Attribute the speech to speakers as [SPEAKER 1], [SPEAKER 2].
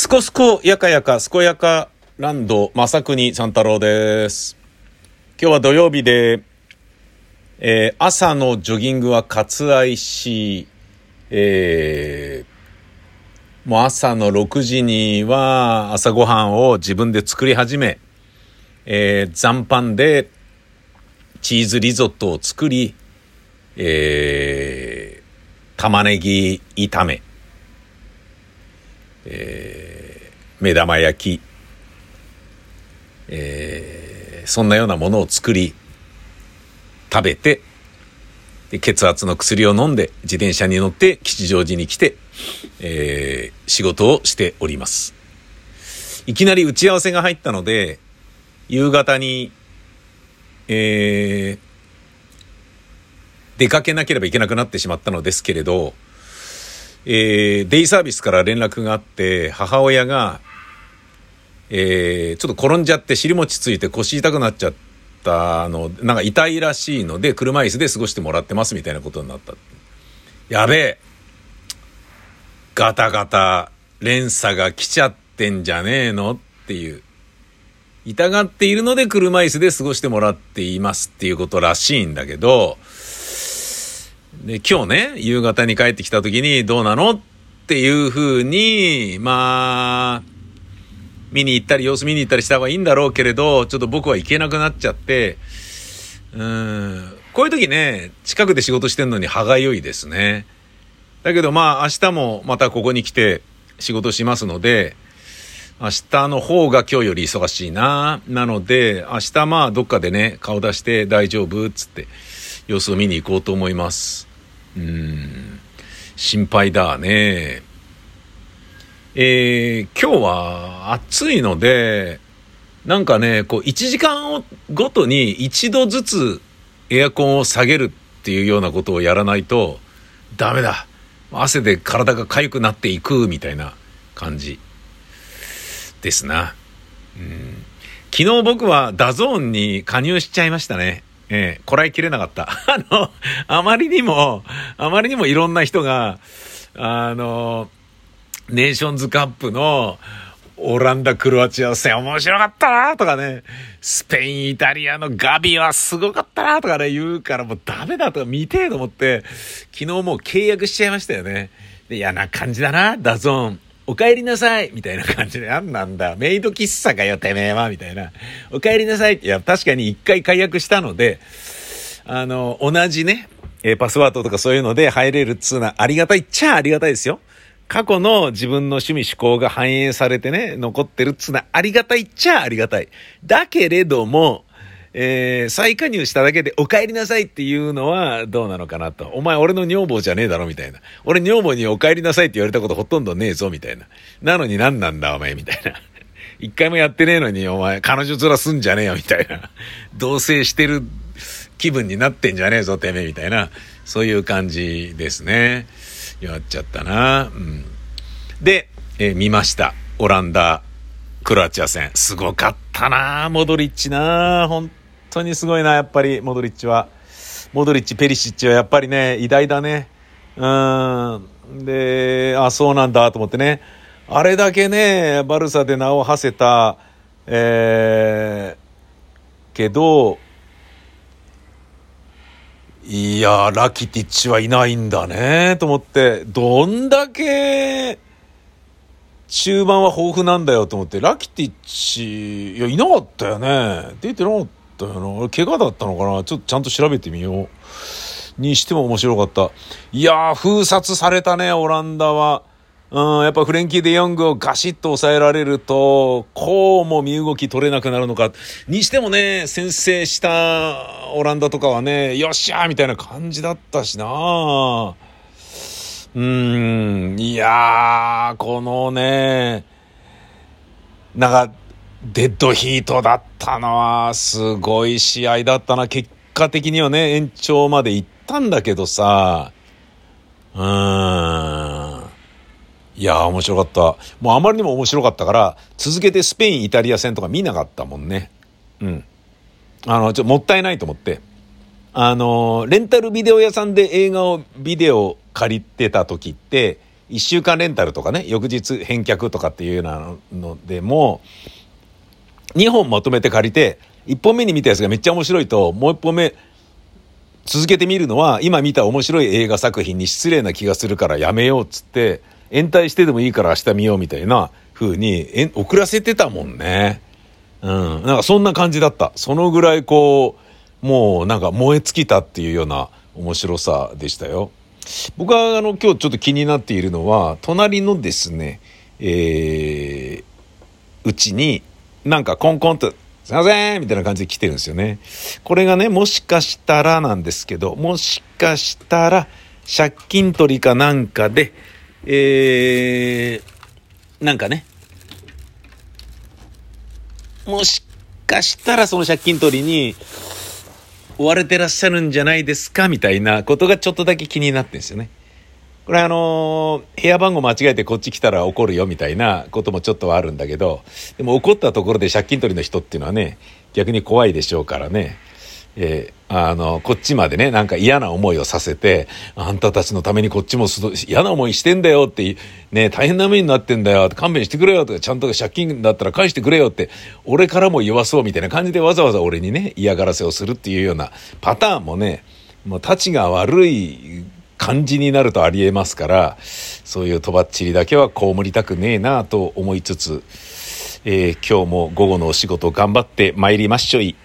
[SPEAKER 1] すこすこやかやか、すこやかランド、まさくに三太郎です。今日は土曜日で、えー朝のジョギングは割愛し、えーもう朝の6時には朝ごはんを自分で作り始め、えー残飯でチーズリゾットを作り、えー玉ねぎ炒め、え目玉焼き、えーそんなようなものを作り、食べて、で血圧の薬を飲んで自転車に乗って吉祥寺に来て、えー仕事をしております。いきなり打ち合わせが入ったので、夕方に、えー出かけなければいけなくなってしまったのですけれど、えーデイサービスから連絡があって、母親が、えーちょっと転んじゃって尻餅ついて腰痛くなっちゃったの、なんか痛いらしいので、車椅子で過ごしてもらってますみたいなことになった。やべえガタガタ連鎖が来ちゃってんじゃねえの？っていう。痛がっているので車椅子で過ごしてもらっていますっていうことらしいんだけど、で、今日ね、夕方に帰ってきた時にどうなの？っていう風に、まあ、見に行ったり様子見に行ったりした方がいいんだろうけれど、ちょっと僕は行けなくなっちゃって、うん、こういう時ね、近くで仕事してんのに歯がゆいですね。だけどまあ明日もまたここに来て仕事しますので、明日の方が今日より忙しいな。なので、明日まあどっかでね、顔出して大丈夫っつって様子を見に行こうと思います。うん、心配だね。えー今日は暑いので、なんかね、こう1時間ごとに一度ずつエアコンを下げるっていうようなことをやらないとダメだ。汗で体が痒くなっていくみたいな感じですな。うん昨日僕は DAZNに加入しちゃいましたね。ええこらえきれなかった。あの、あまりにも、あまりにもいろんな人が、あの、ネーションズカップのオランダ・クロアチア戦面白かったなとかね、スペイン・イタリアのガビはすごかったなとかね、言うからもうダメだとか見てえと思って、昨日もう契約しちゃいましたよね。で、嫌な感じだな、 DAZN。お帰りなさいみたいな感じで、なんなんだメイド喫茶かよ、てめえはみたいな。お帰りなさいいや、確かに一回解約したので、あの、同じね、えパスワードとかそういうので入れるっつうのはありがたいっちゃありがたいですよ。過去の自分の趣味思考が反映されてね、残ってるっつうのはありがたいっちゃありがたい。だけれども、えー再加入しただけでお帰りなさいっていうのはどうなのかなと。お前俺の女房じゃねえだろみたいな。俺女房にお帰りなさいって言われたことほとんどねえぞみたいな。なのに何なんだお前みたいな。一回もやってねえのにお前彼女面すんじゃねえよみたいな。同棲してる気分になってんじゃねえぞてめえみたいな。そういう感じですね。やっちゃったな。うん。で、えー見ました。オランダ、クロアチア戦。すごかったなモドリッチな本当にすごいな、やっぱり、モドリッチは。モドリッチ、ペリシッチはやっぱりね、偉大だね。うん。で、あ、そうなんだと思ってね。あれだけね、バルサで名を馳せた、えー、けど、いやー、ラキティッチはいないんだね、と思って、どんだけ、中盤は豊富なんだよと思って、ラキティッチ、いや、いなかったよね。出てなかったよな。怪我だったのかなちょっとちゃんと調べてみよう。にしても面白かった。いやー、封殺されたね、オランダは。うん、やっぱフレンキー・デ・ヨングをガシッと抑えられると、こうも身動き取れなくなるのか。にしてもね、先制したオランダとかはね、よっしゃーみたいな感じだったしなうーん、いやー、このね、なんか、デッドヒートだったのは、すごい試合だったな。結果的にはね、延長まで行ったんだけどさ、うーん。いやー、面白かった。もうあまりにも面白かったから、続けてスペイン、イタリア戦とか見なかったもんね。うん。あの、ちょっともったいないと思って。あの、レンタルビデオ屋さんで映画を、ビデオ借りてた時って、1週間レンタルとかね、翌日返却とかっていうようなのでも、2本まとめて借りて、1本目に見たやつがめっちゃ面白いと、もう1本目、続けてみるのは、今見た面白い映画作品に失礼な気がするからやめようっつって、延滞してでもいいから明日見ようみたいな風に、遅らせてたもんね。うん。なんかそんな感じだった。そのぐらいこう、もうなんか燃え尽きたっていうような面白さでしたよ。僕はあの今日ちょっと気になっているのは、隣のですね、えー、うちになんかコンコンと、すいませんみたいな感じで来てるんですよね。これがね、もしかしたらなんですけど、もしかしたら借金取りかなんかで、えー、なんかね、もしかしたらその借金取りに追われてらっしゃるんじゃないですかみたいなことがちょっとだけ気になってんですよね。これあのー、部屋番号間違えてこっち来たら怒るよみたいなこともちょっとはあるんだけど、でも怒ったところで借金取りの人っていうのはね、逆に怖いでしょうからね。えー、あの、こっちまでね、なんか嫌な思いをさせて、あんたたちのためにこっちも嫌な思いしてんだよって、ね、大変な目になってんだよ、勘弁してくれよとか、ちゃんと借金だったら返してくれよって、俺からも弱そうみたいな感じでわざわざ俺にね、嫌がらせをするっていうようなパターンもね、もう立ちが悪い感じになるとありえますから、そういうとばっちりだけは被りたくねえなと思いつつ、えー、今日も午後のお仕事頑張って参りましょい。